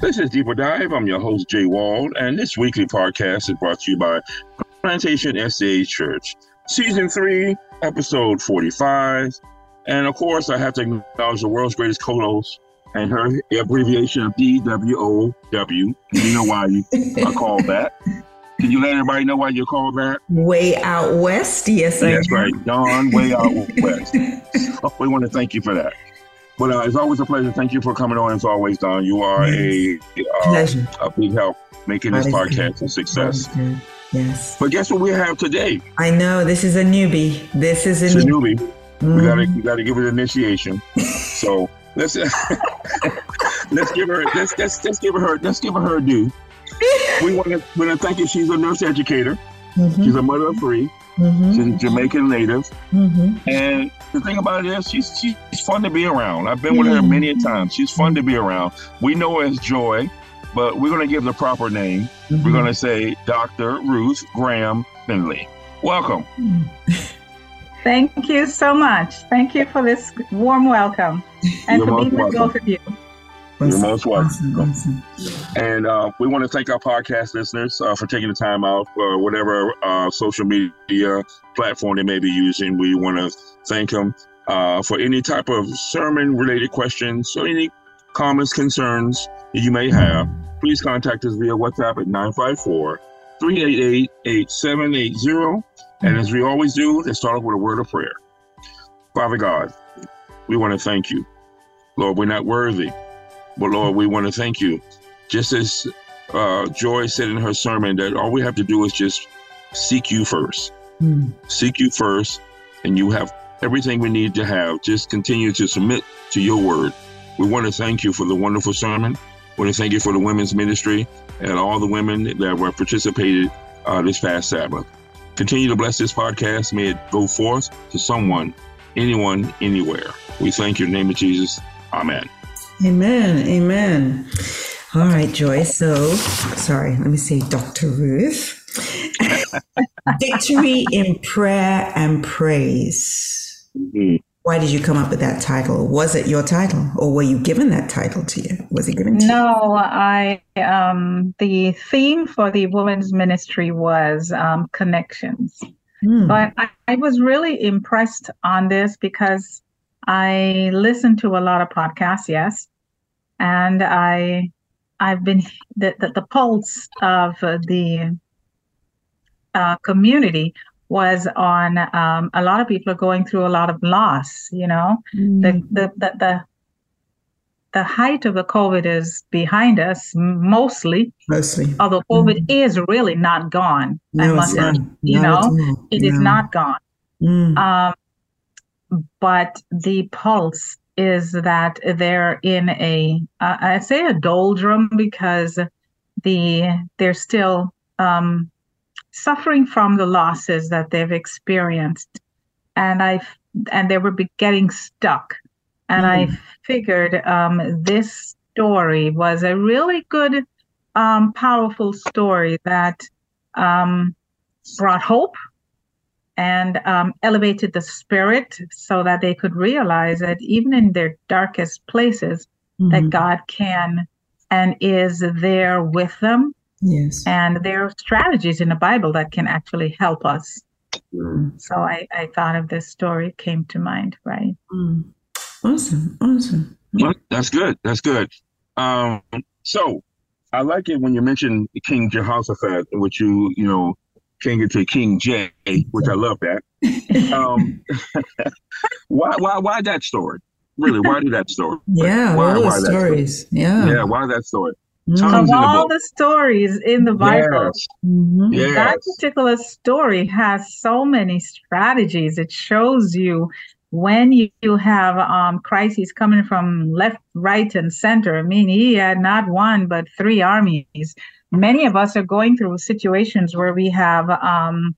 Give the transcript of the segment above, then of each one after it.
This is Deeper Dive. I'm your host, Jay Wald, and this weekly podcast is brought to you by Plantation SDA Church, Season 3, Episode 45. And of course, I have to acknowledge the world's greatest co host and her abbreviation of DWOW. You know why you are called that? Can you let everybody know why you're called that? Way out west, yes, I That's right, Dawn, way out west. So we want to thank you for that. But uh, it's always a pleasure. Thank you for coming on. As always, Dawn, you are a uh, Pleasure. a big help making this podcast a success. Yes. But guess what we have today? I know this is a newbie. This is a It's a new. newbie. We gotta we gotta give it initiation. So let's let's give her let's let's let's give her let's give her her due. We want to we want to thank you. She's a nurse educator. Mhm. She's a mother of three. Mhm. She's a Jamaican native. Mhm. And the thing about it is, she's she's fun to be around. I've been with her Mm. many a time. She's fun to be around. We know her as Joy, but we're gonna give the proper name. We're Mhm. gonna say Dr. Ruth Graham Finley. Welcome. Thank you so much. Thank you for this warm welcome and You're for being with both of you. You're most welcome. Awesome, awesome. And uh, we want to thank our podcast listeners uh, for taking the time out for whatever uh, social media platform they may be using. We want to thank them uh, for any type of sermon related questions or any comments, concerns that you may have. Please contact us via WhatsApp at 954 388 8780. And as we always do, let's start off with a word of prayer. Father God, we want to thank you. Lord, we're not worthy, but Lord, we want to thank you just as uh, Joy said in her sermon, that all we have to do is just seek you first. Mm. Seek you first, and you have everything we need to have. Just continue to submit to your word. We want to thank you for the wonderful sermon. We want to thank you for the women's ministry and all the women that were participated uh, this past Sabbath. Continue to bless this podcast. May it go forth to someone, anyone, anywhere. We thank you in the name of Jesus. Amen. Amen. Amen. All right, Joy. So, sorry, let me say Dr. Ruth. Victory in prayer and praise. Mhm. Why did you come up with that title? Was it your title or were you given that title to you? Was it given to you? No, I um the theme for the women's ministry was um connections. Hmm. But I, I was really impressed on this because I listen to a lot of podcasts, yes, and I I've been the the, the pulse of the uh, community was on um, a lot of people are going through a lot of loss. You know, the Mm. the the the, the height of the COVID is behind us mostly, Mostly. although COVID is really not gone. I No, must it's not. say, you Not know, all. it is No. not gone. Mm. Um, but the pulse is that they're in a, uh, I say a doldrum because the they're still um, suffering from the losses that they've experienced, and I and they were be- getting stuck, and I figured um, this story was a really good, um, powerful story that um, brought hope and um, elevated the spirit so that they could realize that even in their darkest places that Mhm. god can and is there with them Yes. and there are strategies in the bible that can actually help us Mm. so i, I thought of this story came to mind right Mm. Awesome. Awesome. Well, that's good. That's good. Um, so I like it when you mention King Jehoshaphat, which you, you know, change it to King J, which I love that. Um, why, why, why that story? Really, why did that story? Yeah, Why- all why the that story? stories. Yeah. Yeah, why that story? Mm. Tons of in the all the stories in the bible Yes, Mhm. yes. that particular story has so many strategies. It shows you when you, you have um, crises coming from left, right, and center. I mean, he had not one but three armies. Many of us are going through situations where we have, um,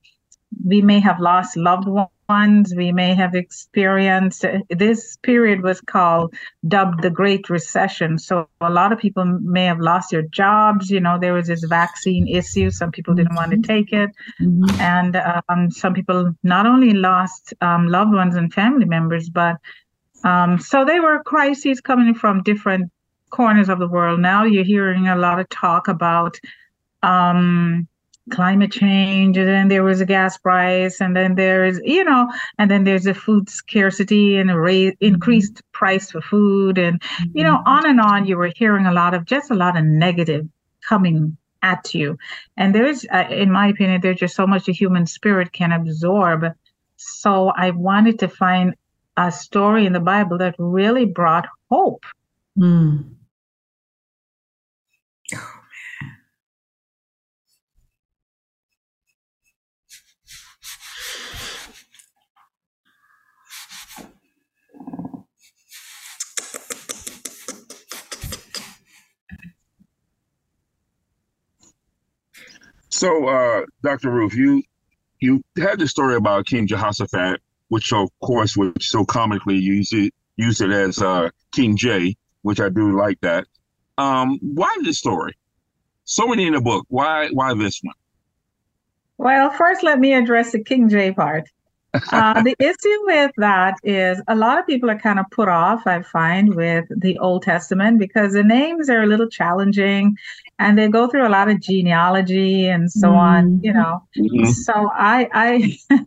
we may have lost loved ones. We may have experienced. This period was called dubbed the Great Recession. So a lot of people may have lost their jobs. You know, there was this vaccine issue. Some people didn't want to take it Mhm. and um, some people not only lost um, loved ones and family members, but um, so they were crises coming from different corners of the world. Now you're hearing a lot of talk about um, climate change, and then there was a gas price, and then there's you know, and then there's a food scarcity and a raise, increased price for food, and you know, on and on. You were hearing a lot of just a lot of negative coming at you, and there's, uh, in my opinion, there's just so much the human spirit can absorb. So I wanted to find a story in the Bible that really brought hope. Mm. So, uh, Dr. Ruth, you you had the story about King Jehoshaphat, which of course, which so comically use it use it as uh, King J, which I do like that. Um, why this story? So many in the book. Why why this one? Well, first let me address the King J part. Uh, the issue with that is a lot of people are kind of put off, I find, with the Old Testament because the names are a little challenging and they go through a lot of genealogy and so mm-hmm. on, you know. Mm-hmm. So I, I,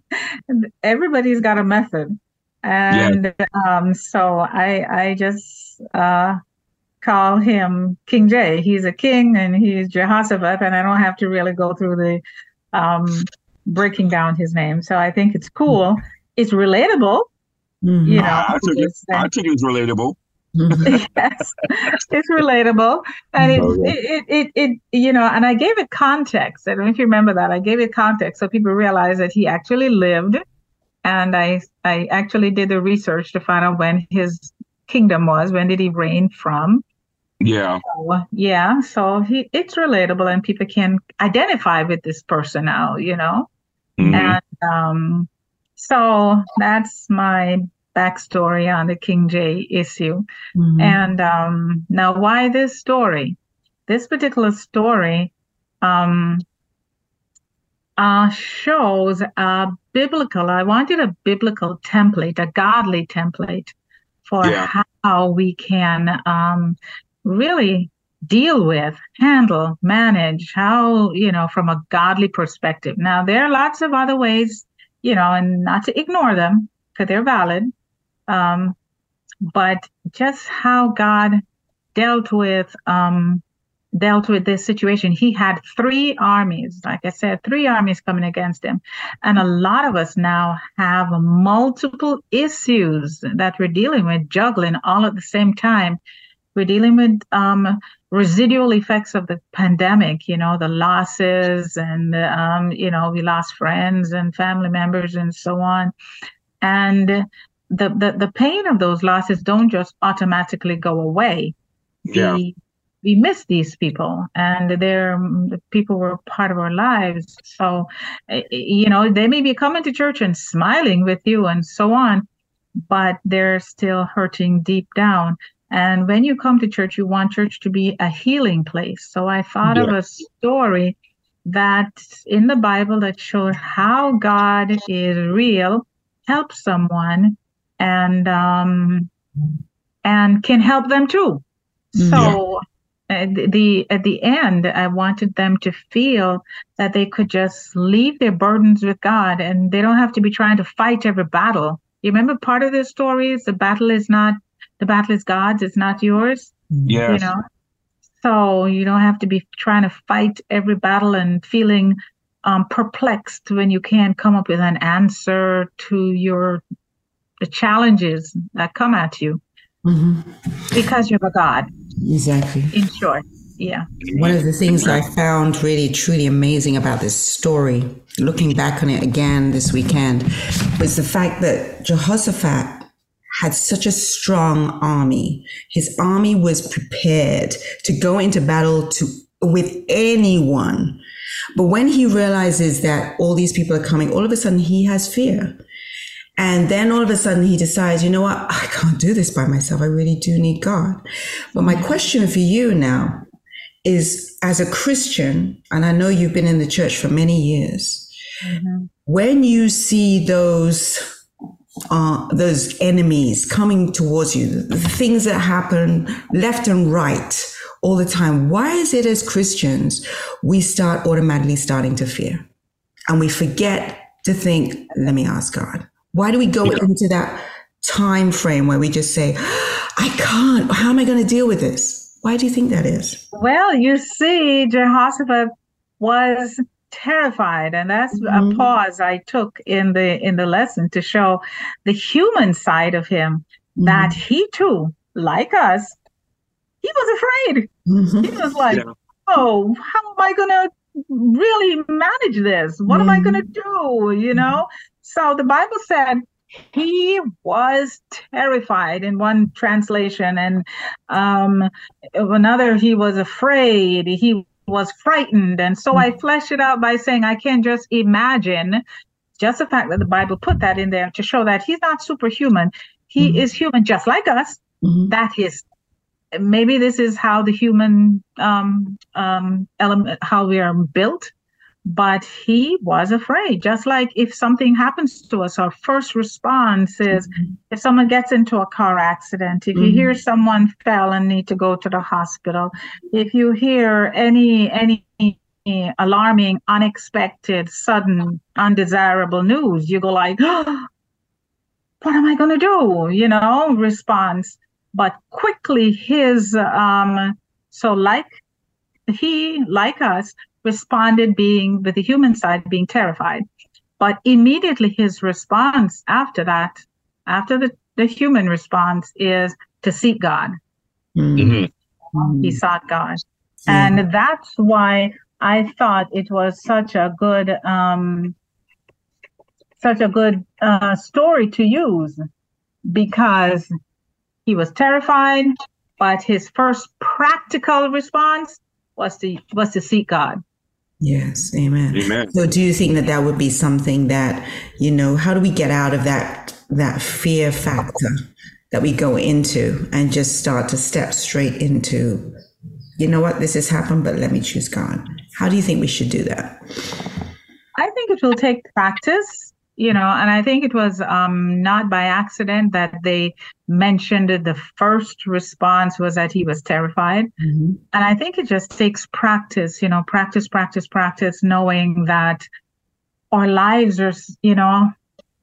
everybody's got a method. And yeah. um, so I, I just uh, call him King J. He's a king and he's Jehoshaphat, and I don't have to really go through the um, breaking down his name. So I think it's cool. It's relatable. Mm-hmm. You know, I took, it, I took it was relatable. yes, it's relatable, and it, it, it, it, you know, and I gave it context. I don't know if you remember that. I gave it context so people realize that he actually lived, and I, I actually did the research to find out when his kingdom was. When did he reign from? Yeah. So, yeah. So he, it's relatable, and people can identify with this person now. You know. Mm-hmm. And um, so that's my backstory on the King J issue. Mm-hmm. And um, now, why this story? This particular story um, uh, shows a biblical, I wanted a biblical template, a godly template for yeah. how we can um, really deal with, handle, manage, how, you know, from a godly perspective. Now, there are lots of other ways, you know, and not to ignore them because they're valid. Um, but just how God dealt with um, dealt with this situation. He had three armies, like I said, three armies coming against him. And a lot of us now have multiple issues that we're dealing with, juggling all at the same time. We're dealing with um, residual effects of the pandemic, you know, the losses and, um, you know, we lost friends and family members and so on. And the, the, the pain of those losses don't just automatically go away. Yeah. The, we miss these people and they're the people were part of our lives so eh, eh, you know they may be coming to church and smiling with you and so on but they're still hurting deep down and when you come to church, you want church to be a healing place. So I thought yeah. of a story that in the Bible that showed how God is real, helps someone, and um, and can help them too. So yeah. at the at the end, I wanted them to feel that they could just leave their burdens with God, and they don't have to be trying to fight every battle. You remember part of the story is the battle is not the battle is God's, it's not yours. Yeah. You know? So you don't have to be trying to fight every battle and feeling um, perplexed when you can't come up with an answer to your the challenges that come at you mm-hmm. because you're a God. Exactly. In short, yeah. One of the things I found really truly amazing about this story, looking back on it again this weekend, was the fact that Jehoshaphat had such a strong army. His army was prepared to go into battle to with anyone. But when he realizes that all these people are coming, all of a sudden he has fear. And then all of a sudden he decides, you know what? I can't do this by myself. I really do need God. But my question for you now is as a Christian, and I know you've been in the church for many years, mm-hmm. when you see those uh, those enemies coming towards you, the things that happen left and right all the time. Why is it as Christians we start automatically starting to fear, and we forget to think, "Let me ask God." Why do we go yeah. into that time frame where we just say, "I can't. How am I going to deal with this?" Why do you think that is? Well, you see, Jehoshaphat was terrified and that's mm-hmm. a pause i took in the in the lesson to show the human side of him mm-hmm. that he too like us he was afraid mm-hmm. he was like yeah. oh how am i gonna really manage this what am i gonna mm-hmm. do you know so the bible said he was terrified in one translation and um another he was afraid he was frightened. And so I mm-hmm. flesh it out by saying I can just imagine just the fact that the Bible put that in there to show that he's not superhuman. He mm-hmm. is human just like us. Mm-hmm. That is maybe this is how the human um, um, element, how we are built but he was afraid. Just like if something happens to us, our first response is mm-hmm. if someone gets into a car accident, if mm-hmm. you hear mm-hmm. someone fell and need to go to the hospital, if you hear any any alarming, unexpected, sudden, undesirable news, you go like, oh, "What am I going to do?" You know, response. But quickly, his um, so like he like us responded being with the human side being terrified. But immediately his response after that, after the, the human response, is to seek God. Mm-hmm. He sought God. And that's why I thought it was such a good um, such a good uh, story to use because he was terrified, but his first practical response was to was to seek God. Yes, amen. Amen. So, do you think that that would be something that you know? How do we get out of that that fear factor that we go into and just start to step straight into? You know what? This has happened, but let me choose God. How do you think we should do that? I think it will take practice you know and i think it was um, not by accident that they mentioned the first response was that he was terrified mm-hmm. and i think it just takes practice you know practice practice practice knowing that our lives are you know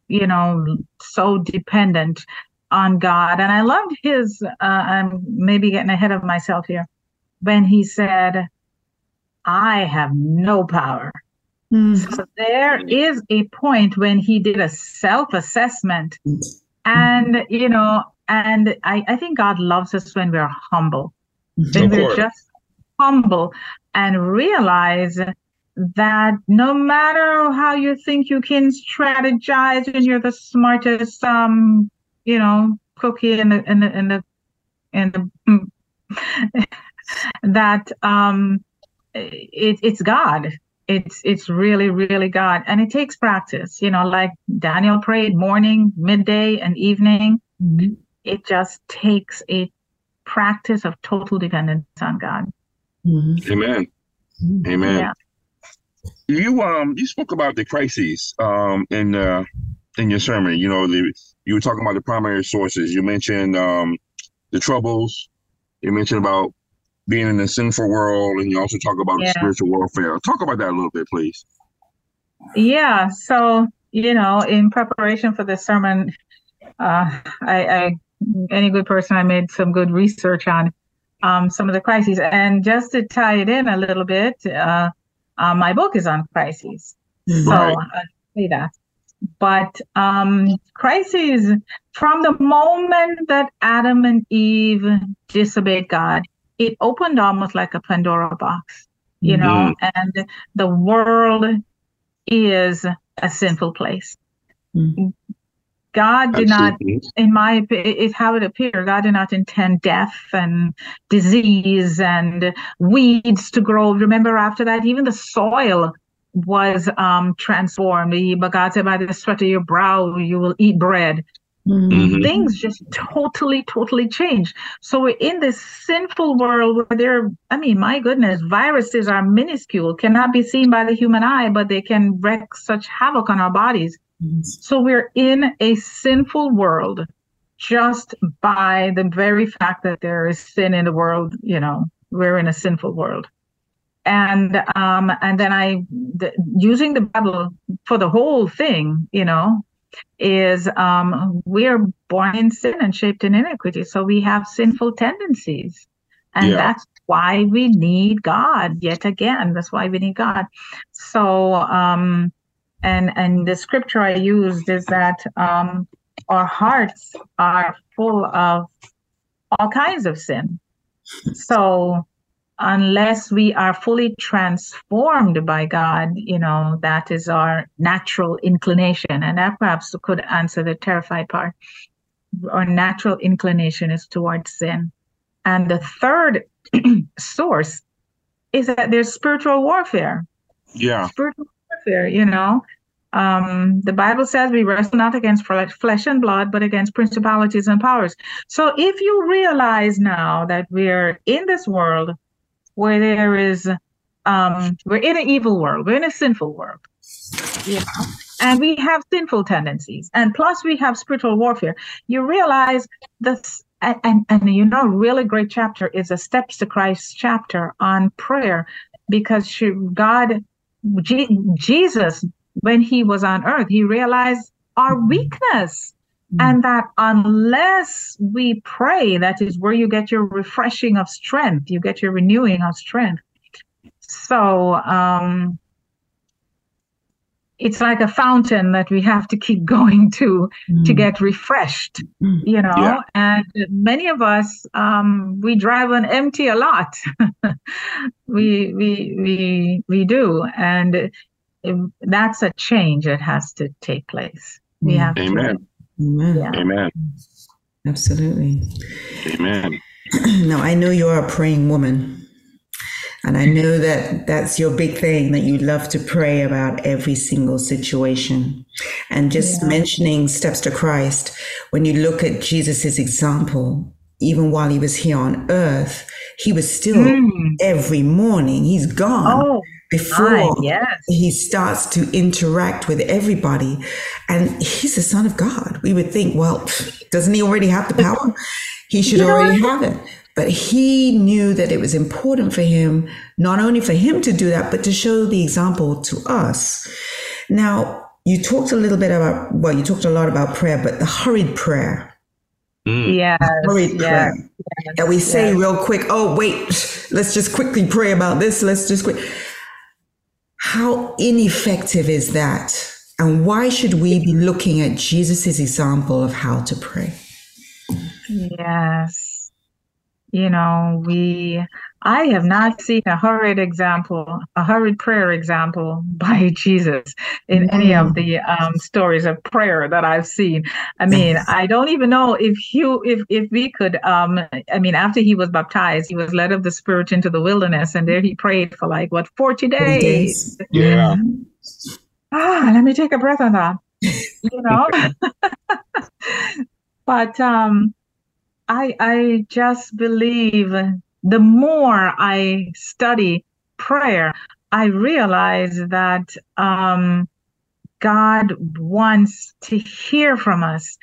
you know so dependent on god and i loved his uh, i'm maybe getting ahead of myself here when he said i have no power Mm. So there is a point when he did a self-assessment mm. and you know and I, I think god loves us when we're humble mm-hmm. when we're just humble and realize that no matter how you think you can strategize and you're the smartest um you know cookie in the in the in the in the that um it, it's god it's it's really really god and it takes practice you know like daniel prayed morning midday and evening mm-hmm. it just takes a practice of total dependence on god mm-hmm. amen mm-hmm. amen yeah. you um you spoke about the crises um in uh in your sermon you know the you were talking about the primary sources you mentioned um the troubles you mentioned about being in a sinful world, and you also talk about yeah. spiritual warfare. Talk about that a little bit, please. Yeah. So you know, in preparation for this sermon, uh, I, I any good person, I made some good research on um, some of the crises, and just to tie it in a little bit, uh, uh, my book is on crises. So right. I say that. But um, crises from the moment that Adam and Eve disobeyed God, it opened almost like a Pandora box, you know, mm-hmm. and the world is a sinful place. Mm-hmm. God did Absolutely. not, in my, opinion, it's how it appeared, God did not intend death and disease and weeds to grow. Remember, after that, even the soil was um, transformed. But God said, by the sweat of your brow, you will eat bread. Mm-hmm. Things just totally, totally change. So we're in this sinful world where there, I mean, my goodness, viruses are minuscule, cannot be seen by the human eye, but they can wreak such havoc on our bodies. So we're in a sinful world just by the very fact that there is sin in the world, you know, we're in a sinful world. And um and then I the, using the Bible for the whole thing, you know, is um we're born in sin and shaped in iniquity. So we have sinful tendencies. And yeah. that's why we need God yet again. That's why we need God. So um and and the scripture I used is that um, our hearts are full of all kinds of sin. So unless we are fully transformed by God, you know, that is our natural inclination. And that perhaps could answer the terrified part. Our natural inclination is towards sin. And the third source is that there's spiritual warfare. Yeah. Spiritual warfare, you know. Um, the Bible says we wrestle not against flesh and blood, but against principalities and powers. So if you realize now that we're in this world where there is, um, we're in an evil world, we're in a sinful world, yeah, and we have sinful tendencies, and plus we have spiritual warfare, you realize this. And, and, and you know, really great chapter is a Steps to Christ chapter on prayer because she, God Jesus when he was on earth, he realized our weakness. Mm-hmm. And that unless we pray, that is where you get your refreshing of strength, you get your renewing of strength. So um, it's like a fountain that we have to keep going to mm. to get refreshed mm. you know yeah. and many of us um, we drive on empty a lot we we we we do and that's a change that has to take place. We have Amen. To, Amen. Yeah. Amen. Absolutely. Amen. now I know you're a praying woman. And I know that that's your big thing that you love to pray about every single situation. And just yeah. mentioning steps to Christ, when you look at Jesus's example, even while he was here on earth, he was still mm. every morning, he's gone. Oh before yes. he starts to interact with everybody. And he's the son of God. We would think, well, doesn't he already have the power? He should you already have it. But he knew that it was important for him, not only for him to do that, but to show the example to us. Now, you talked a little bit about, well, you talked a lot about prayer, but the hurried prayer. Mm. Yes, hurried yes, prayer. Yes, that we say yes. real quick, oh, wait, let's just quickly pray about this. Let's just quick how ineffective is that? And why should we be looking at Jesus' example of how to pray? Yes. You know, we I have not seen a hurried example, a hurried prayer example by Jesus in mm. any of mm. the um, stories of prayer that I've seen. I mean, I don't even know if you, if if we could. Um, I mean, after he was baptized, he was led of the Spirit into the wilderness, and there he prayed for like what forty days. Yeah. Ah, let me take a breath on that. You know, but um, I I just believe the more I study prayer, I realize that um, God wants to hear from us.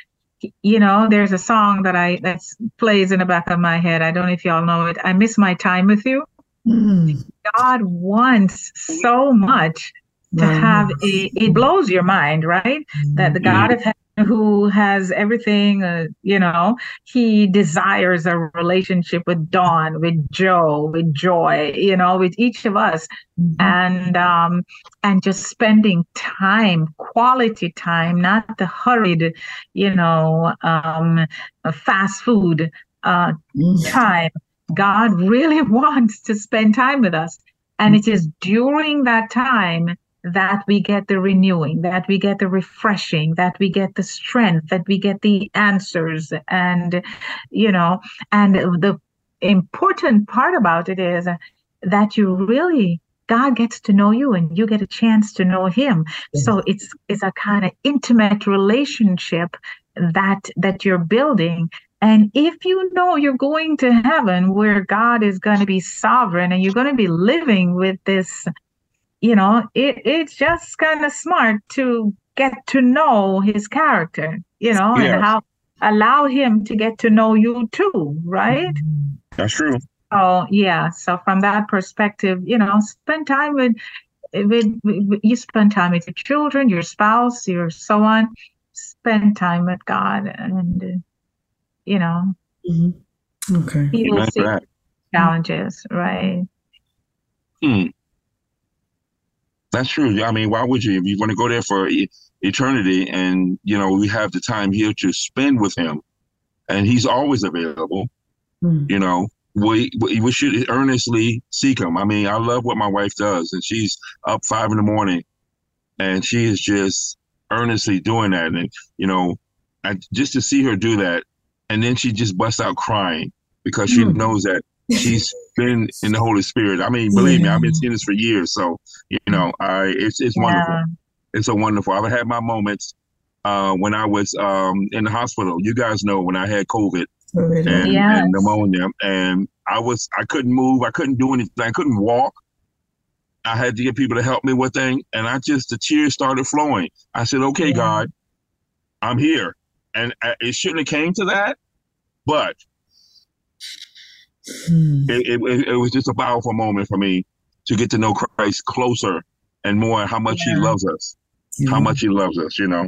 You know, there's a song that I that plays in the back of my head. I don't know if y'all know it. I miss my time with you. Mm. God wants so much to have a. It blows your mind, right? That the God of heaven who has everything, uh, you know, he desires a relationship with Dawn, with Joe, with Joy, you know, with each of us, mm-hmm. and um, and just spending time, quality time, not the hurried, you know, um, fast food uh, mm-hmm. time. God really wants to spend time with us, and it is during that time that we get the renewing, that we get the refreshing, that we get the strength, that we get the answers. And, you know, and the important part about it is that you really God gets to know you and you get a chance to know him. Yeah. So it's it's a kind of intimate relationship that that you're building. And if you know you're going to heaven where God is going to be sovereign and you're going to be living with this you know, it, it's just kind of smart to get to know his character, you know, Yeah. and how allow him to get to know you too, right? That's true. Oh yeah. So from that perspective, you know, spend time with, with, with you spend time with your children, your spouse, your so on. Spend time with God, and uh, you know, Mhm. Okay. He will see that. challenges, right? Hmm. That's true. I mean, why would you? If you want to go there for e- eternity, and you know, we have the time here to spend with Him, and He's always available. Mm. You know, we we should earnestly seek Him. I mean, I love what my wife does, and she's up five in the morning, and she is just earnestly doing that. And you know, I, just to see her do that, and then she just busts out crying because she Hmm. knows that she's been in the Holy Spirit. I mean, believe me, I've been seeing this for years. So you know, I it's it's wonderful. Yeah. It's so wonderful. I've had my moments uh, when I was um, in the hospital. You guys know when I had COVID and, Yes. and pneumonia, and I was I couldn't move. I couldn't do anything. I couldn't walk. I had to get people to help me with things, and I just the tears started flowing. I said, "Okay, Yeah. God, I'm here," and I, it shouldn't have came to that, but Hmm. it, it, it- was just a powerful moment for me to get to know Christ closer and more how much Yeah. he loves us, how much he loves us, you know.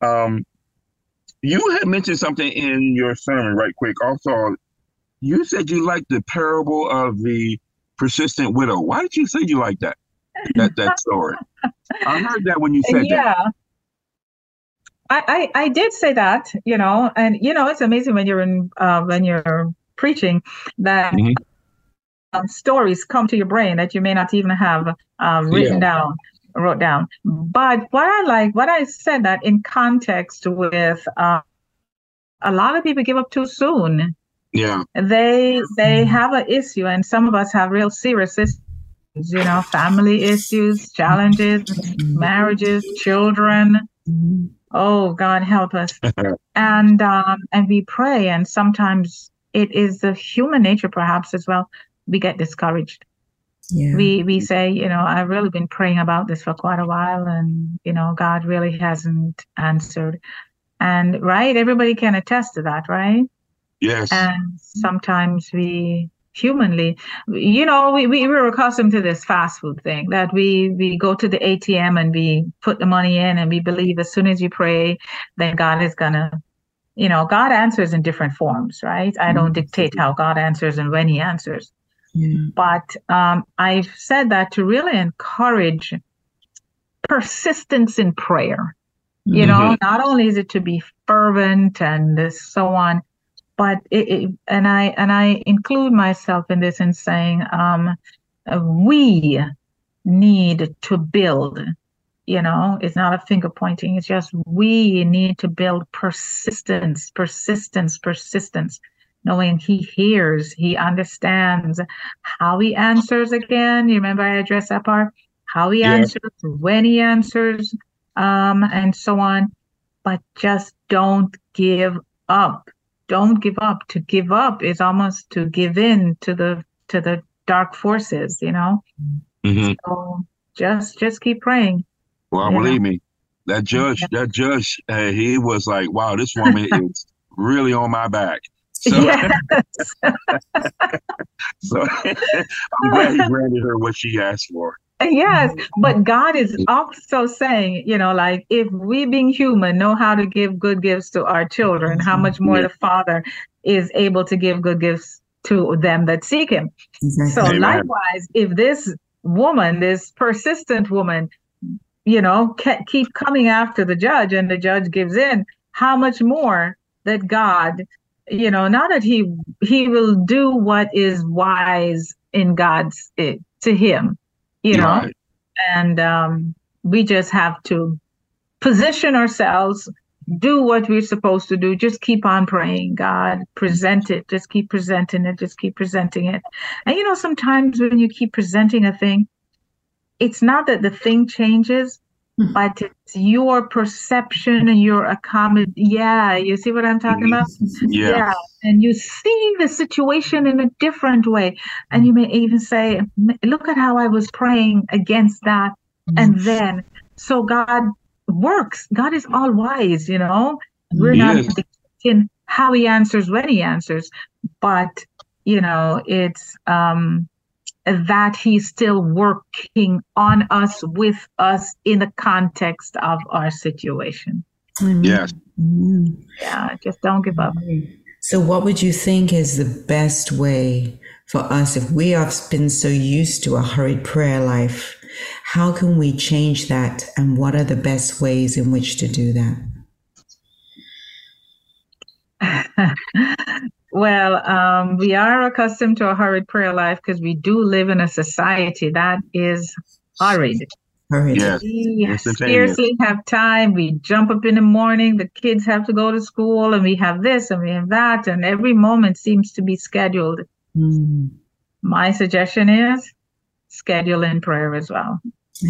Um, you had mentioned something in your sermon, right quick. Also, you said you liked the parable of the persistent widow. Why did you say you like that? That that story. I heard that when you said that. yeah. I, I I did say that, you know, and you know, it's amazing when you're in uh, when you're preaching that Mhm. um, stories come to your brain that you may not even have uh, written down, wrote down. But what I like, what I said that in context with uh, a lot of people give up too soon. Yeah, They they Mhm. have an issue, and some of us have real serious issues. You know, family issues, challenges, marriages, children. Mhm. Oh, God help us. and um, and we pray, and sometimes it is the human nature, perhaps as well. We get discouraged. Yeah. We we say, you know, I've really been praying about this for quite a while, and you know, God really hasn't answered. And right, everybody can attest to that, right? yes, And sometimes we humanly, you know, we, we we're accustomed to this fast food thing that we we go to the ATM and we put the money in and we believe as soon as you pray, then God is gonna, you know, God answers in different forms, right? I don't dictate how God answers and when He answers, Yeah. but um, I've said that to really encourage persistence in prayer you know not only is it to be fervent and so on but it, it and i and i include myself in this in saying um we need to build you know it's not a finger pointing it's just we need to build persistence persistence persistence knowing he hears he understands how he answers again you remember i addressed that part how he Yeah. answers when he answers um, and so on. But just don't give up. Don't give up. To give up is almost to give in to the to the dark forces, you know. hmm So just just keep praying. Well, Yeah. believe me, that judge, that judge, uh, he was like, "Wow, this woman is really on my back." So, yes. so I'm glad he granted her what she asked for. Yes, but God is also saying, you know, like if we being human know how to give good gifts to our children, how much more Yeah. the Father is able to give good gifts to them that seek him. So Amen. likewise, if this woman, this persistent woman, you know, keep coming after the judge and the judge gives in, how much more that God, you know, not that he he will do what is wise in God's eh, to him, you know, Right. and um, we just have to position ourselves do what we're supposed to do. Just keep on praying god. Present it. Just keep presenting it. Just keep presenting it. And you know sometimes when you keep presenting a thing it's not that the thing changes Hmm. but it's your perception and your accommod yeah you see what i'm talking about Yeah. and you see the situation in a different way and you may even say look at how i was praying against that and then so god works. God is all wise, you know. We're not dictating how he answers when he answers, but you know, it's um that he's still working on us with us in the context of our situation. Amen. Yes. Mm. Yeah, just don't give up. So, what would you think is the best way for us if we have been so used to a hurried prayer life? How can we change that? And what are the best ways in which to do that? Well, um, we are accustomed to a hurried prayer life because we do live in a society that is hurried. Hurried. Yes. We Instantaneous. scarcely have time. We jump up in the morning, the kids have to go to school, and we have this and we have that, and every moment seems to be scheduled. Mm. My suggestion is schedule in prayer as well.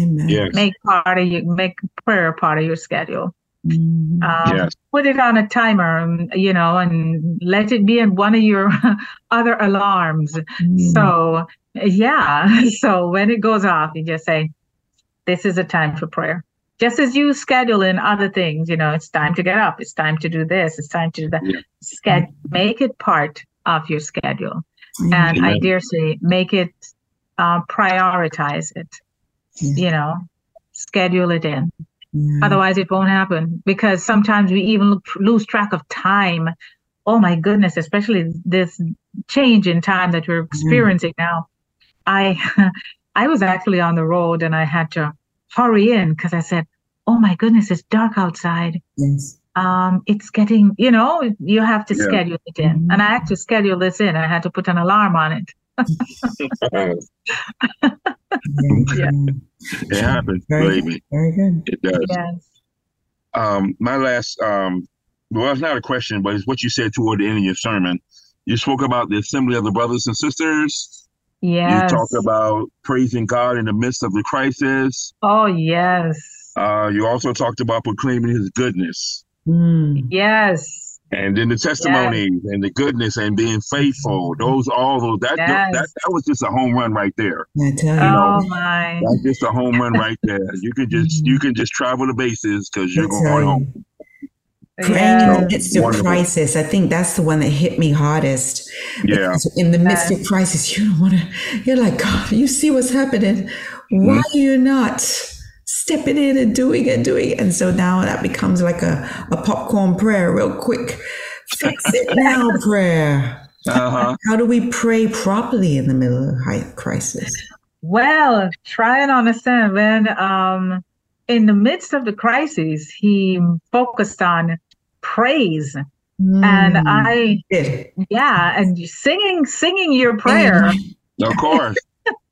Amen. Yes. Make part of your make prayer part of your schedule. Mm. Um, Yes. Put it on a timer, you know, and let it be in one of your other alarms. Mm. So, yeah. So when it goes off, you just say, This is a time for prayer. Just as you schedule in other things, you know, it's time to get up, it's time to do this, it's time to do that. Yeah. Sched- make it part of your schedule. Amen. And I dare say, make it, uh, prioritize it, Yeah. you know, schedule it in. Yeah. Otherwise, it won't happen because sometimes we even look, lose track of time. Oh my goodness, especially this change in time that we're experiencing now. I I was actually on the road and I had to hurry in because I said, "Oh my goodness, it's dark outside. Yes. Um, it's getting, you know, you have to Yeah. schedule it in." And I had to schedule this in. I had to put an alarm on it. Yeah. Yeah. it happens, Very believe good. me. Very good. It does. Yes. Um, my last, um, well, it's not a question, but it's what you said toward the end of your sermon. You spoke about the assembly of the brothers and sisters. Yes. You talked about praising God in the midst of the crisis. oh yes. Uh, you also talked about proclaiming His goodness, Mm. Yes. And then the testimony and the goodness and being faithful. Those, all those, that, Yes. that, that was just a home run right there. I tell you. Oh know, my. That's just a home run right there. You can just, mm-hmm. you can just travel the bases because you're I going tell home. Praying in the Yes. midst of Wonderful. crisis, I think that's the one that hit me hardest. Yeah. Because in the midst of crisis, you don't want to, you're like, God, you see what's happening. Why are you not stepping in and doing and doing it? And so now that becomes like a, a popcorn prayer, real quick. Fix it now prayer. Uh huh. How do we pray properly in the middle of high crisis? Well, try and understand when um in the midst of the crisis, he focused on praise. And Mm, I yeah, and singing singing your prayer Of course.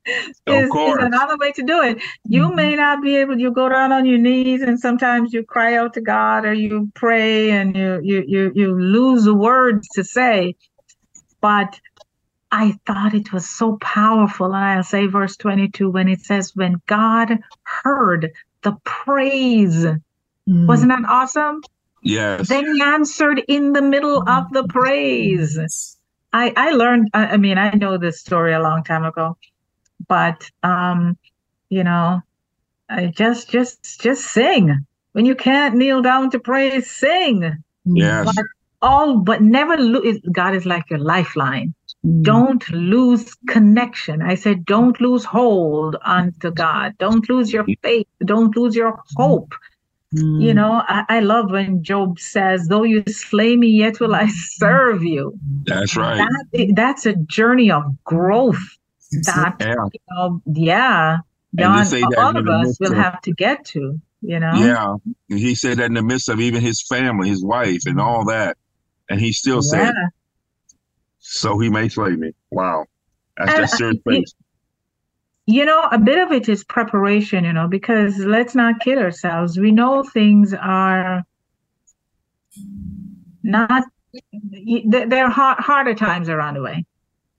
is, is another way to do it. You Mhm. may not be able you go down on your knees and sometimes you cry out to God or you pray and you you you you lose the words to say. But I thought it was so powerful. And I'll say verse 22 when it says, When God heard the praise. Mm. Wasn't that awesome? Yes. Then he answered in the middle of the praise. I, I learned, I, I mean, I know this story a long time ago, but, um, you know, I just, just, just sing. When you can't kneel down to pray, sing. Yes. But all, but never lose. God is like your lifeline. Mm. Don't lose connection. I said, don't lose hold onto God. Don't lose your faith. Don't lose your hope. Mm. You know, I, I love when Job says, though you slay me, yet will I serve you. That's right. That, that's a journey of growth that, Yeah. you know, yeah, And Don, say that all of us will of- have to get to, you know? Yeah. And he said that in the midst of even his family, his wife, and all that. And he still said, So he may slay me. Wow. That's And, just serious face. You know, a bit of it is preparation, you know, because let's not kid ourselves. We know things are not, there are hard, harder times around the way.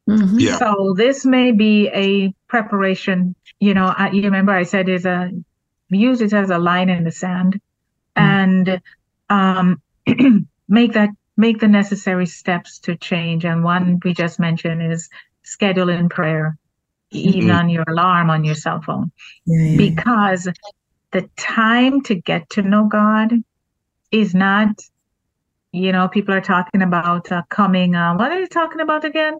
Mhm. Yeah. So this may be a preparation. You know, I, you remember I said is a use it as a line in the sand, and um, make that make the necessary steps to change. And one we just mentioned is schedule in prayer, even Mhm. on your alarm on your cell phone, Yeah, yeah. because the time to get to know God is not, you know, people are talking about uh, coming, uh, what are you talking about again?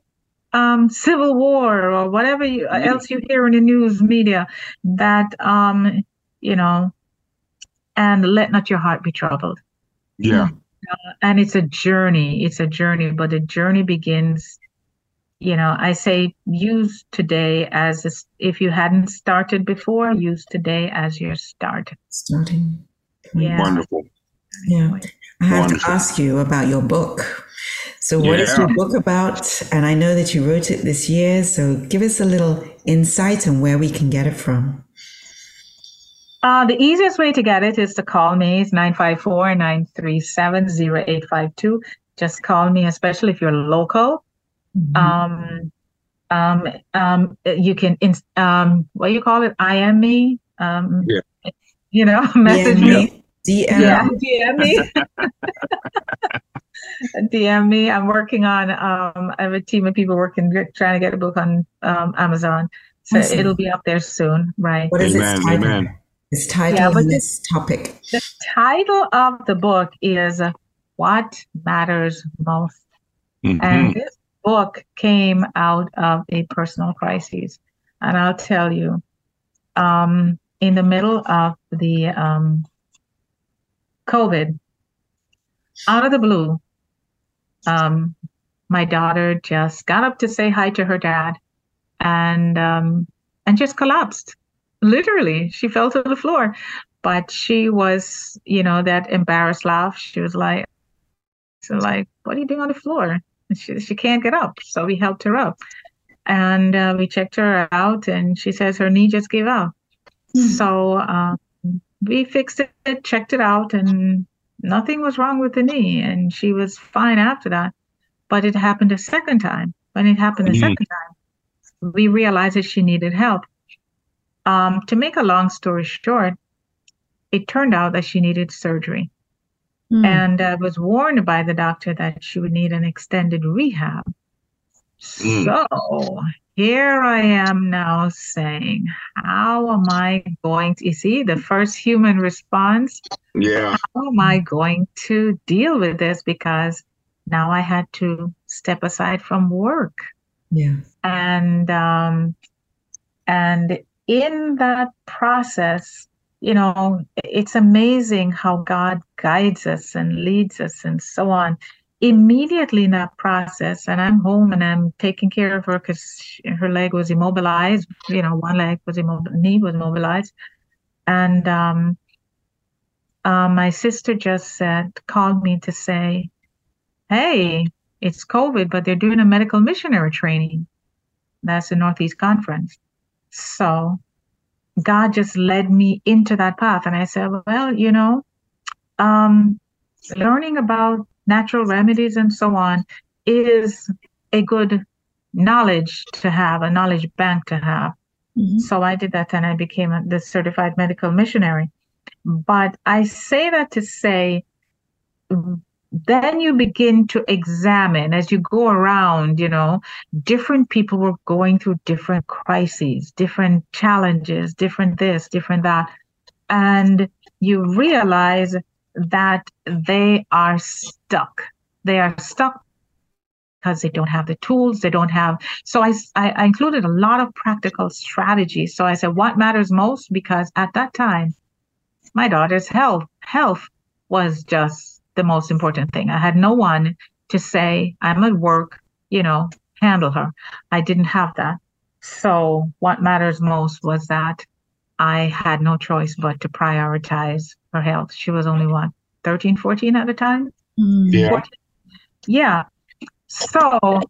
Um, civil war or whatever you, else you hear in the news media that, um, you know, and let not your heart be troubled. Yeah. Uh, and it's a journey. It's a journey, but the journey begins you know, I say use today as a, if you hadn't started before, use today as your start. Starting. Yeah. Wonderful. Yeah. I have Wonderful. to ask you about your book. So, what yeah. is your book about? And I know that you wrote it this year. So, give us a little insight on where we can get it from. Uh, the easiest way to get it is to call me. It's 954 937 0852. Just call me, especially if you're local. Mm-hmm. Um, um, um, you can, um, what do you call it? I am me. Um, yeah. You know, message yeah, me. DM. Yeah, DM me. DM me. I'm working on. Um, I have a team of people working, trying to get a book on um, Amazon. So awesome. it'll be up there soon, right? What is amen, its title? Amen. Its title yeah, but this topic. The title of the book is "What Matters Most," mm-hmm. and this book came out of a personal crisis. And I'll tell you, um, in the middle of the um, COVID, out of the blue, um, my daughter just got up to say hi to her dad and um, and just collapsed. Literally, she fell to the floor. But she was, you know, that embarrassed laugh. She was like, so like, what are you doing on the floor? she, she can't get up. So we helped her up. And uh, we checked her out, and she says her knee just gave out. Mm. So um, we fixed it, checked it out, and nothing was wrong with the knee. And she was fine after that. But it happened a second time. When it happened mm-hmm. a second time, we realized that she needed help. Um, to make a long story short, it turned out that she needed surgery mm. and uh, was warned by the doctor that she would need an extended rehab. Mm. So here I am now saying, how am I going to, you see, the first human response? Yeah. How am I going to deal with this? Because now I had to step aside from work. Yeah. And, um, and in that process, you know, it's amazing how God guides us and leads us and so on. Immediately in that process, and I'm home and I'm taking care of her because her leg was immobilized. You know, one leg was immobilized, knee was immobilized, and um, uh, my sister just said, called me to say, "Hey, it's COVID, but they're doing a medical missionary training. That's the Northeast Conference." So God just led me into that path. And I said, well, you know, um, learning about natural remedies and so on is a good knowledge to have, a knowledge bank to have. Mm-hmm. So I did that and I became a, the certified medical missionary. But I say that to say then you begin to examine as you go around, you know, different people were going through different crises, different challenges, different this, different that. And you realize that they are stuck. They are stuck because they don't have the tools they don't have so I, I included a lot of practical strategies so i said what matters most because at that time my daughter's health health was just the most important thing. I had no one to say, I'm at work, you know, handle her. I didn't have that. So what matters most was that I had no choice but to prioritize her health. She was only what, 13, 14 at the time? Mm. Yeah. 14? Yeah. So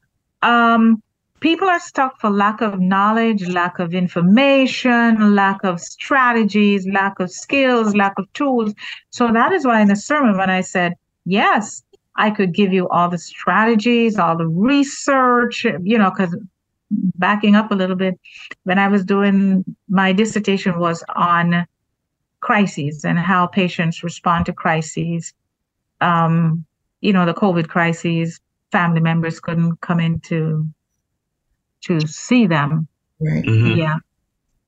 um people are stuck for lack of knowledge, lack of information, lack of strategies, lack of skills, lack of tools. So that is why in the sermon, when I said, yes, I could give you all the strategies, all the research, you know, because backing up a little bit, when I was doing my dissertation was on crises and how patients respond to crises. Um, you know, the COVID crises, family members couldn't come into to see them. Right. Mm-hmm. Yeah.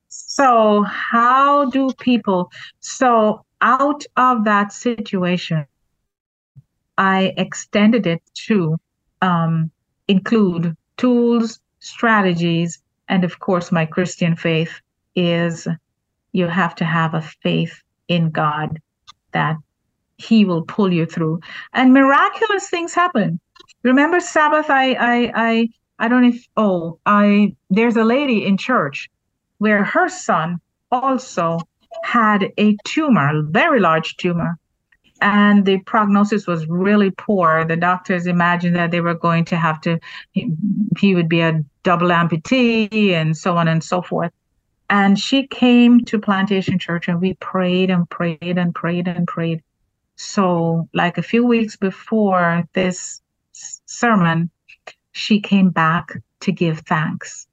So, how do people? So, out of that situation, I extended it to um, include tools, strategies, and of course, my Christian faith is you have to have a faith in God that He will pull you through, and miraculous things happen. Remember Sabbath? I I I I don't know if oh I there's a lady in church where her son also had a tumor, very large tumor, and the prognosis was really poor. The doctors imagined that they were going to have to, he would be a double amputee and so on and so forth. And she came to Plantation Church and we prayed and prayed and prayed and prayed. So, like a few weeks before this sermon, she came back to give thanks.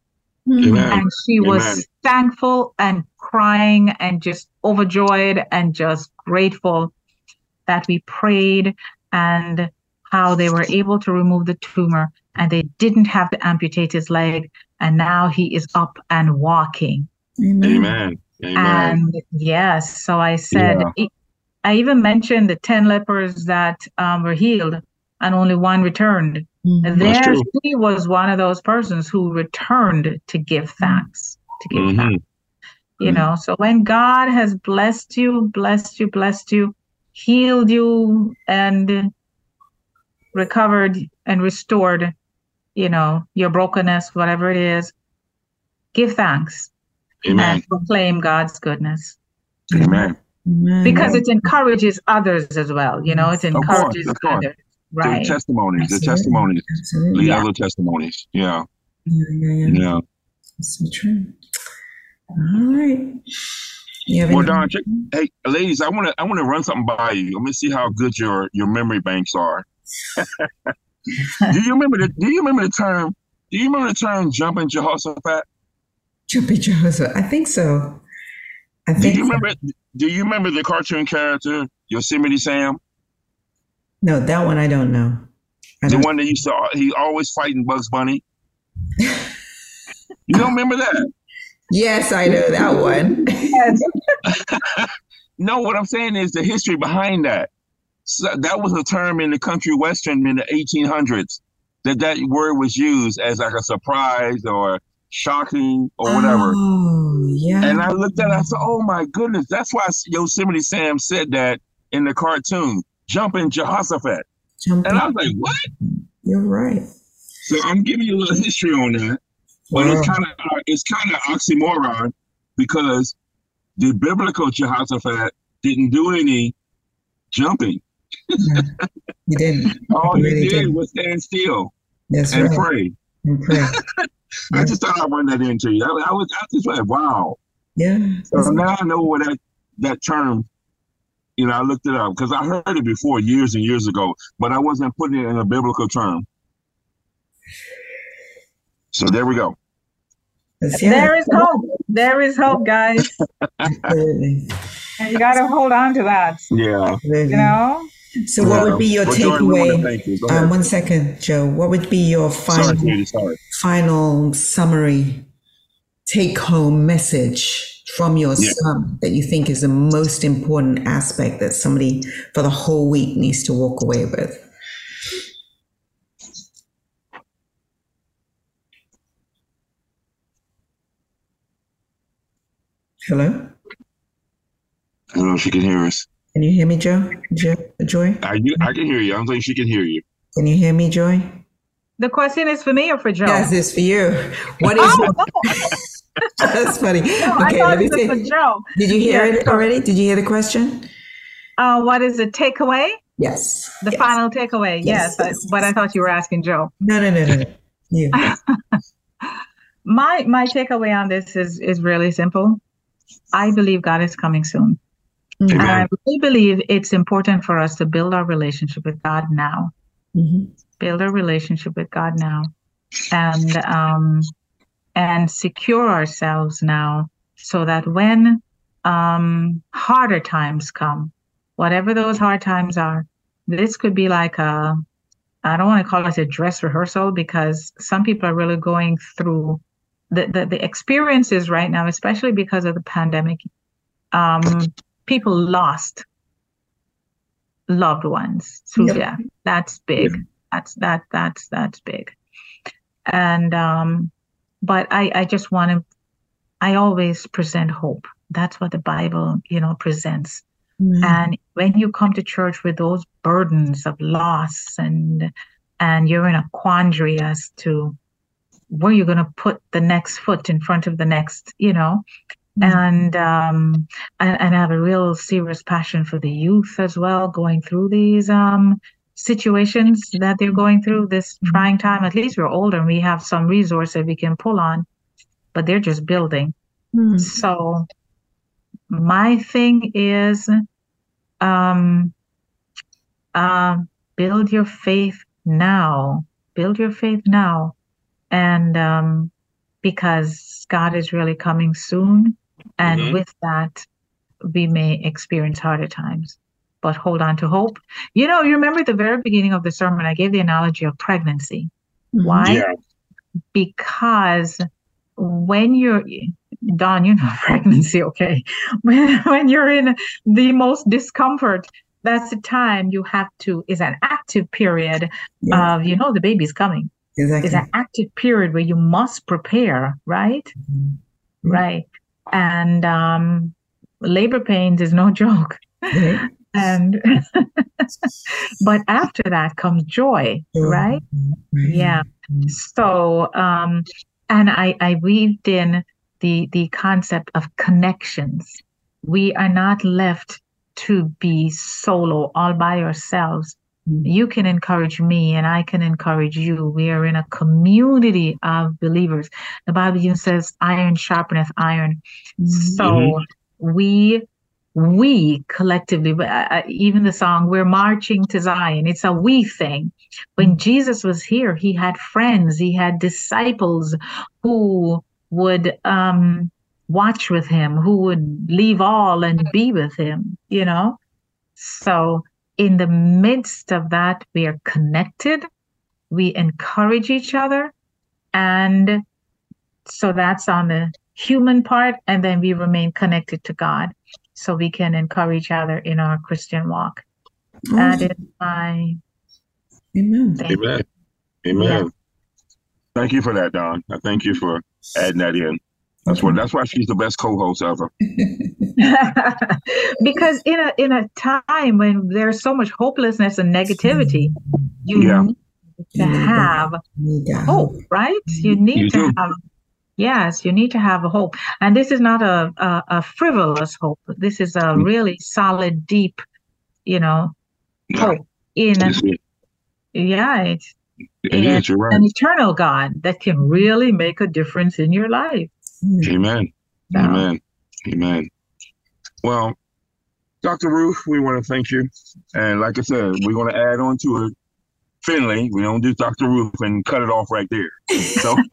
Amen. And she Amen. was thankful and crying and just overjoyed and just grateful that we prayed and how they were able to remove the tumor and they didn't have to amputate his leg. And now he is up and walking. Amen. Amen. And yes, so I said, yeah. I even mentioned the 10 lepers that um, were healed and only one returned. Mm-hmm. There, he was one of those persons who returned to give thanks. To give mm-hmm. thanks. You mm-hmm. know, so when God has blessed you, blessed you, blessed you, healed you, and recovered and restored, you know, your brokenness, whatever it is, give thanks Amen. and proclaim God's goodness. Amen. Because it encourages others as well. You know, it encourages of course, of course. others. Right. The testimonies, Absolutely. the testimonies, Absolutely. the yeah. other testimonies. Yeah. Yeah, yeah, yeah. yeah. so true. All right. well, Dawn, check, hey, ladies, I want to I want to run something by you. Let me see how good your your memory banks are. do you remember the Do you remember the term? Do you remember the term "jumping Jehoshaphat"? Jumping Jehoshaphat. I think so. I think. Do you remember? Do you remember the cartoon character Yosemite Sam? No, that one I don't know. I the don't. one that you saw, he always fighting Bugs Bunny. you don't remember that? Yes, I know that one. no, what I'm saying is the history behind that. So that was a term in the country western in the 1800s that that word was used as like a surprise or shocking or whatever. Oh, yeah. And I looked at it, I said, oh my goodness, that's why Yosemite Sam said that in the cartoon jumping Jehoshaphat. Jumping. And I was like, what? You're right. So I'm giving you a little history on that. But wow. Uh, it's kind of it's kind of oxymoron because the biblical Jehoshaphat didn't do any jumping. He didn't. All he, really did didn't. was stand still That's and right. pray. And pray. I just thought I'd run that into you. I, I was I just like, wow. Yeah. So now I know what that that term you know, I looked it up because I heard it before years and years ago, but I wasn't putting it in a biblical term. So there we go. There is hope. There is hope, guys. and you got to hold on to that. Yeah. You know? So, what would be your well, takeaway? You. Um, one second, Joe. What would be your final, sorry, sorry. final summary, take home message from your yeah. son that you think is the most important aspect that somebody for the whole week needs to walk away with? Hello? I don't know if you can hear us. Can you hear me, Joe? Joe Joy? I, you, I can hear you. I don't think she can hear you. Can you hear me, Joy? The question is for me or for Joe? Yes, it's for you. What is oh, That's funny. No, okay, let me see. Joe. Did you hear yeah, it already? Did you hear the question? Uh, what is the takeaway? Yes. The yes. final takeaway. Yes. yes. but I thought you were asking Joe. No, no, no, no. no. You. my my takeaway on this is is really simple. I believe God is coming soon. And I really believe it's important for us to build our relationship with God now. Mm-hmm. Build a relationship with God now. And um, and secure ourselves now so that when um, harder times come, whatever those hard times are, this could be like a, I don't want to call it a dress rehearsal because some people are really going through the, the, the experiences right now, especially because of the pandemic, um, people lost loved ones through yep. death. That's big. Yep. That's that that's that's big. And um, but I I just want to. I always present hope. That's what the Bible, you know, presents. Mm-hmm. And when you come to church with those burdens of loss and and you're in a quandary as to where you're going to put the next foot in front of the next, you know. And um and, and I have a real serious passion for the youth as well, going through these um situations that they're going through this mm-hmm. trying time. At least we're older and we have some resources we can pull on, but they're just building. Mm-hmm. So my thing is um, uh, build your faith now. Build your faith now. And um, because God is really coming soon. And mm-hmm. with that, we may experience harder times. But hold on to hope. You know, you remember the very beginning of the sermon, I gave the analogy of pregnancy. Mm-hmm. Why? Yeah. Because when you're Don, you know pregnancy, okay. When when you're in the most discomfort, that's the time you have to is an active period yeah. of you know the baby's coming. Exactly. It's an active period where you must prepare, right? Mm-hmm. Right. And um labor pains is no joke. Mm-hmm. and but after that comes joy, right? Mm-hmm. Yeah. So um and I, I weaved in the, the concept of connections. We are not left to be solo all by ourselves. Mm-hmm. You can encourage me and I can encourage you. We are in a community of believers. The Bible even says iron sharpeneth iron. Mm-hmm. So we we collectively, uh, uh, even the song, we're marching to Zion. It's a we thing. When mm. Jesus was here, he had friends, he had disciples who would um, watch with him, who would leave all and be with him, you know? So, in the midst of that, we are connected, we encourage each other. And so that's on the human part. And then we remain connected to God so we can encourage each other in our Christian walk. Awesome. That is my Amen. Amen. Amen. Yeah. Thank you for that, Dawn. I thank you for adding that in. That's what. That's why she's the best co-host ever. because in a in a time when there's so much hopelessness and negativity, you yeah. need to have hope, right? You need you to do. have Yes, you need to have a hope. And this is not a, a, a frivolous hope. This is a mm. really solid, deep, you know, hope in yeah, it's it in right. an eternal God that can really make a difference in your life. Amen. So. Amen. Amen. Well, Dr. Ruth, we want to thank you. And like I said, we're going to add on to it Finley. We don't do Dr. Ruth and cut it off right there. So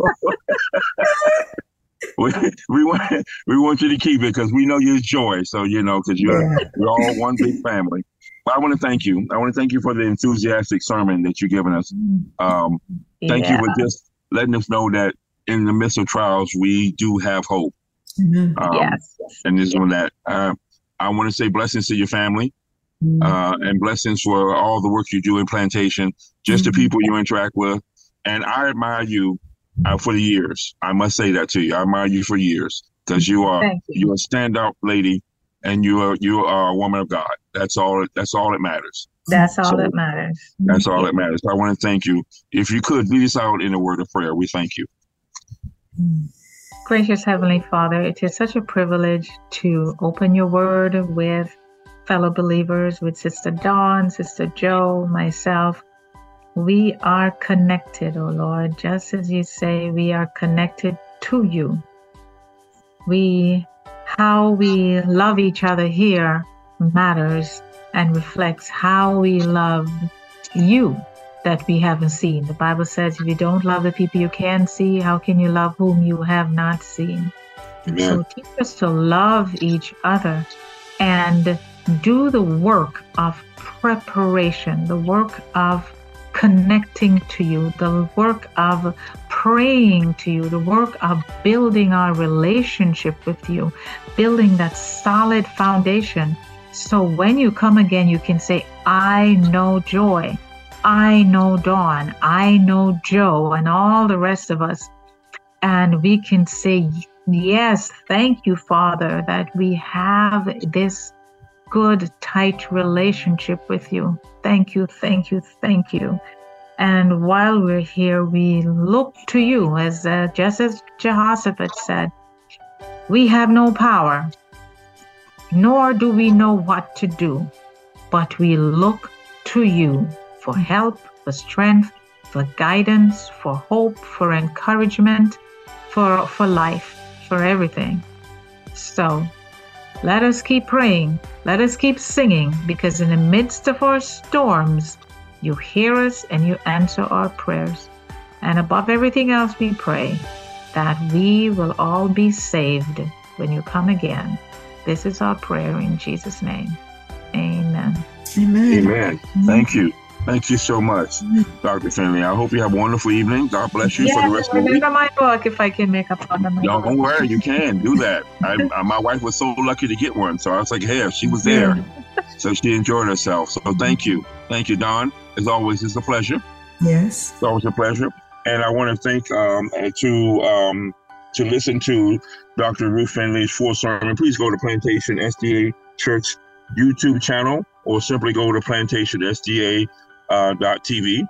we, we want we want you to keep it because we know you're joy. So you know because you're yeah. you're all one big family. But I want to thank you. I want to thank you for the enthusiastic sermon that you've given us. Um, thank yeah. you for just letting us know that in the midst of trials we do have hope. Mm-hmm. Um, yes. And this yes. one that uh, I want to say blessings to your family. Mm-hmm. uh, and blessings for all the work you do in plantation, just mm-hmm. the people you interact with. And I admire you uh, for the years. I must say that to you. I admire you for years because you are you. you're a standout lady, and you are you are a woman of God. That's all. That's all that matters. That's all so, that matters. That's all that matters. I want to thank you. If you could lead us out in a word of prayer, we thank you. Gracious Heavenly Father, it is such a privilege to open your word with fellow believers, with Sister Dawn, Sister Joe, myself. We are connected, O oh Lord, just as you say, we are connected to you. We, how we love each other here matters and reflects how we love you that we haven't seen. The Bible says, if you don't love the people you can see, how can you love whom you have not seen? Amen. So teach us to love each other and do the work of preparation, the work of connecting to you, the work of praying to you, the work of building our relationship with you, building that solid foundation. So when you come again, you can say, I know joy. I know Dawn. I know Joe and all the rest of us. And we can say, Yes, thank you, Father, that we have this good, tight relationship with you. Thank you, thank you, thank you. And while we're here, we look to you, as uh, just as Jehoshaphat said, we have no power, nor do we know what to do, but we look to you for help, for strength, for guidance, for hope, for encouragement, for, for life, for everything. So let us keep praying. Let us keep singing because in the midst of our storms, you hear us and you answer our prayers. And above everything else, we pray that we will all be saved when you come again. This is our prayer in Jesus' name. Amen. Amen. Amen. Thank you. Thank you so much, Dr. Finley. I hope you have a wonderful evening. God bless you for the rest of the week. Remember my book if I can make a part of my Dawn't, don't worry, you can do that. I, I, my wife was so lucky to get one, so I was like, hey, she was there, so she enjoyed herself. So thank you, thank you, Don. As always, it's a pleasure. Yes, it's always a pleasure. And I want to thank um, to um, to listen to Dr. Ruth Finley's full sermon. Please go to Plantation SDA Church YouTube channel or simply go to Plantation SDA uh, .tv.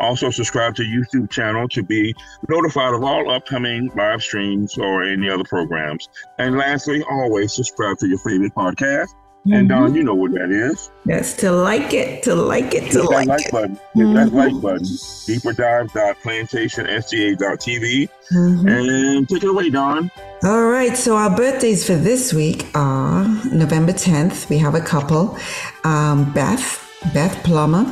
Also, subscribe to YouTube channel to be notified of all upcoming live streams or any other programs. And lastly, always subscribe to your favorite podcast. Mm-hmm. And Dawn, you know what that is. Yes, to like it, to like it, to like, like it. Button. Hit mm-hmm. that like button. Deeperdive.plantationsda.tv. Mm-hmm. And take it away, Dawn. All right. So our birthdays for this week are November 10th. We have a couple. Um, Beth, Beth Plummer,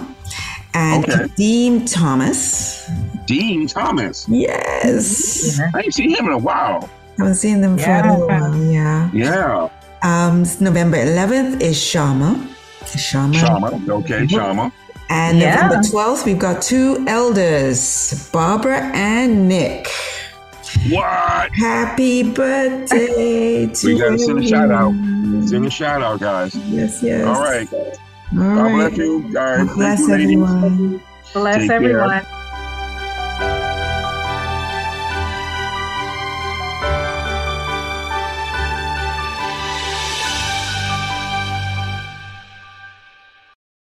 and okay. Dean Thomas. Dean Thomas. Yes. I ain't seen him in a while. I haven't seen them for a while. Yeah. Yeah. Um, November 11th is Shama. Shama. Shama. Okay, Shama. And yeah. November 12th, we've got two elders, Barbara and Nick. What? Happy birthday to We gotta send a shout out. Send a shout out, guys. Yes, yes. All right. All God right. bless you, guys. Bless you, everyone. Bless Take everyone. Care.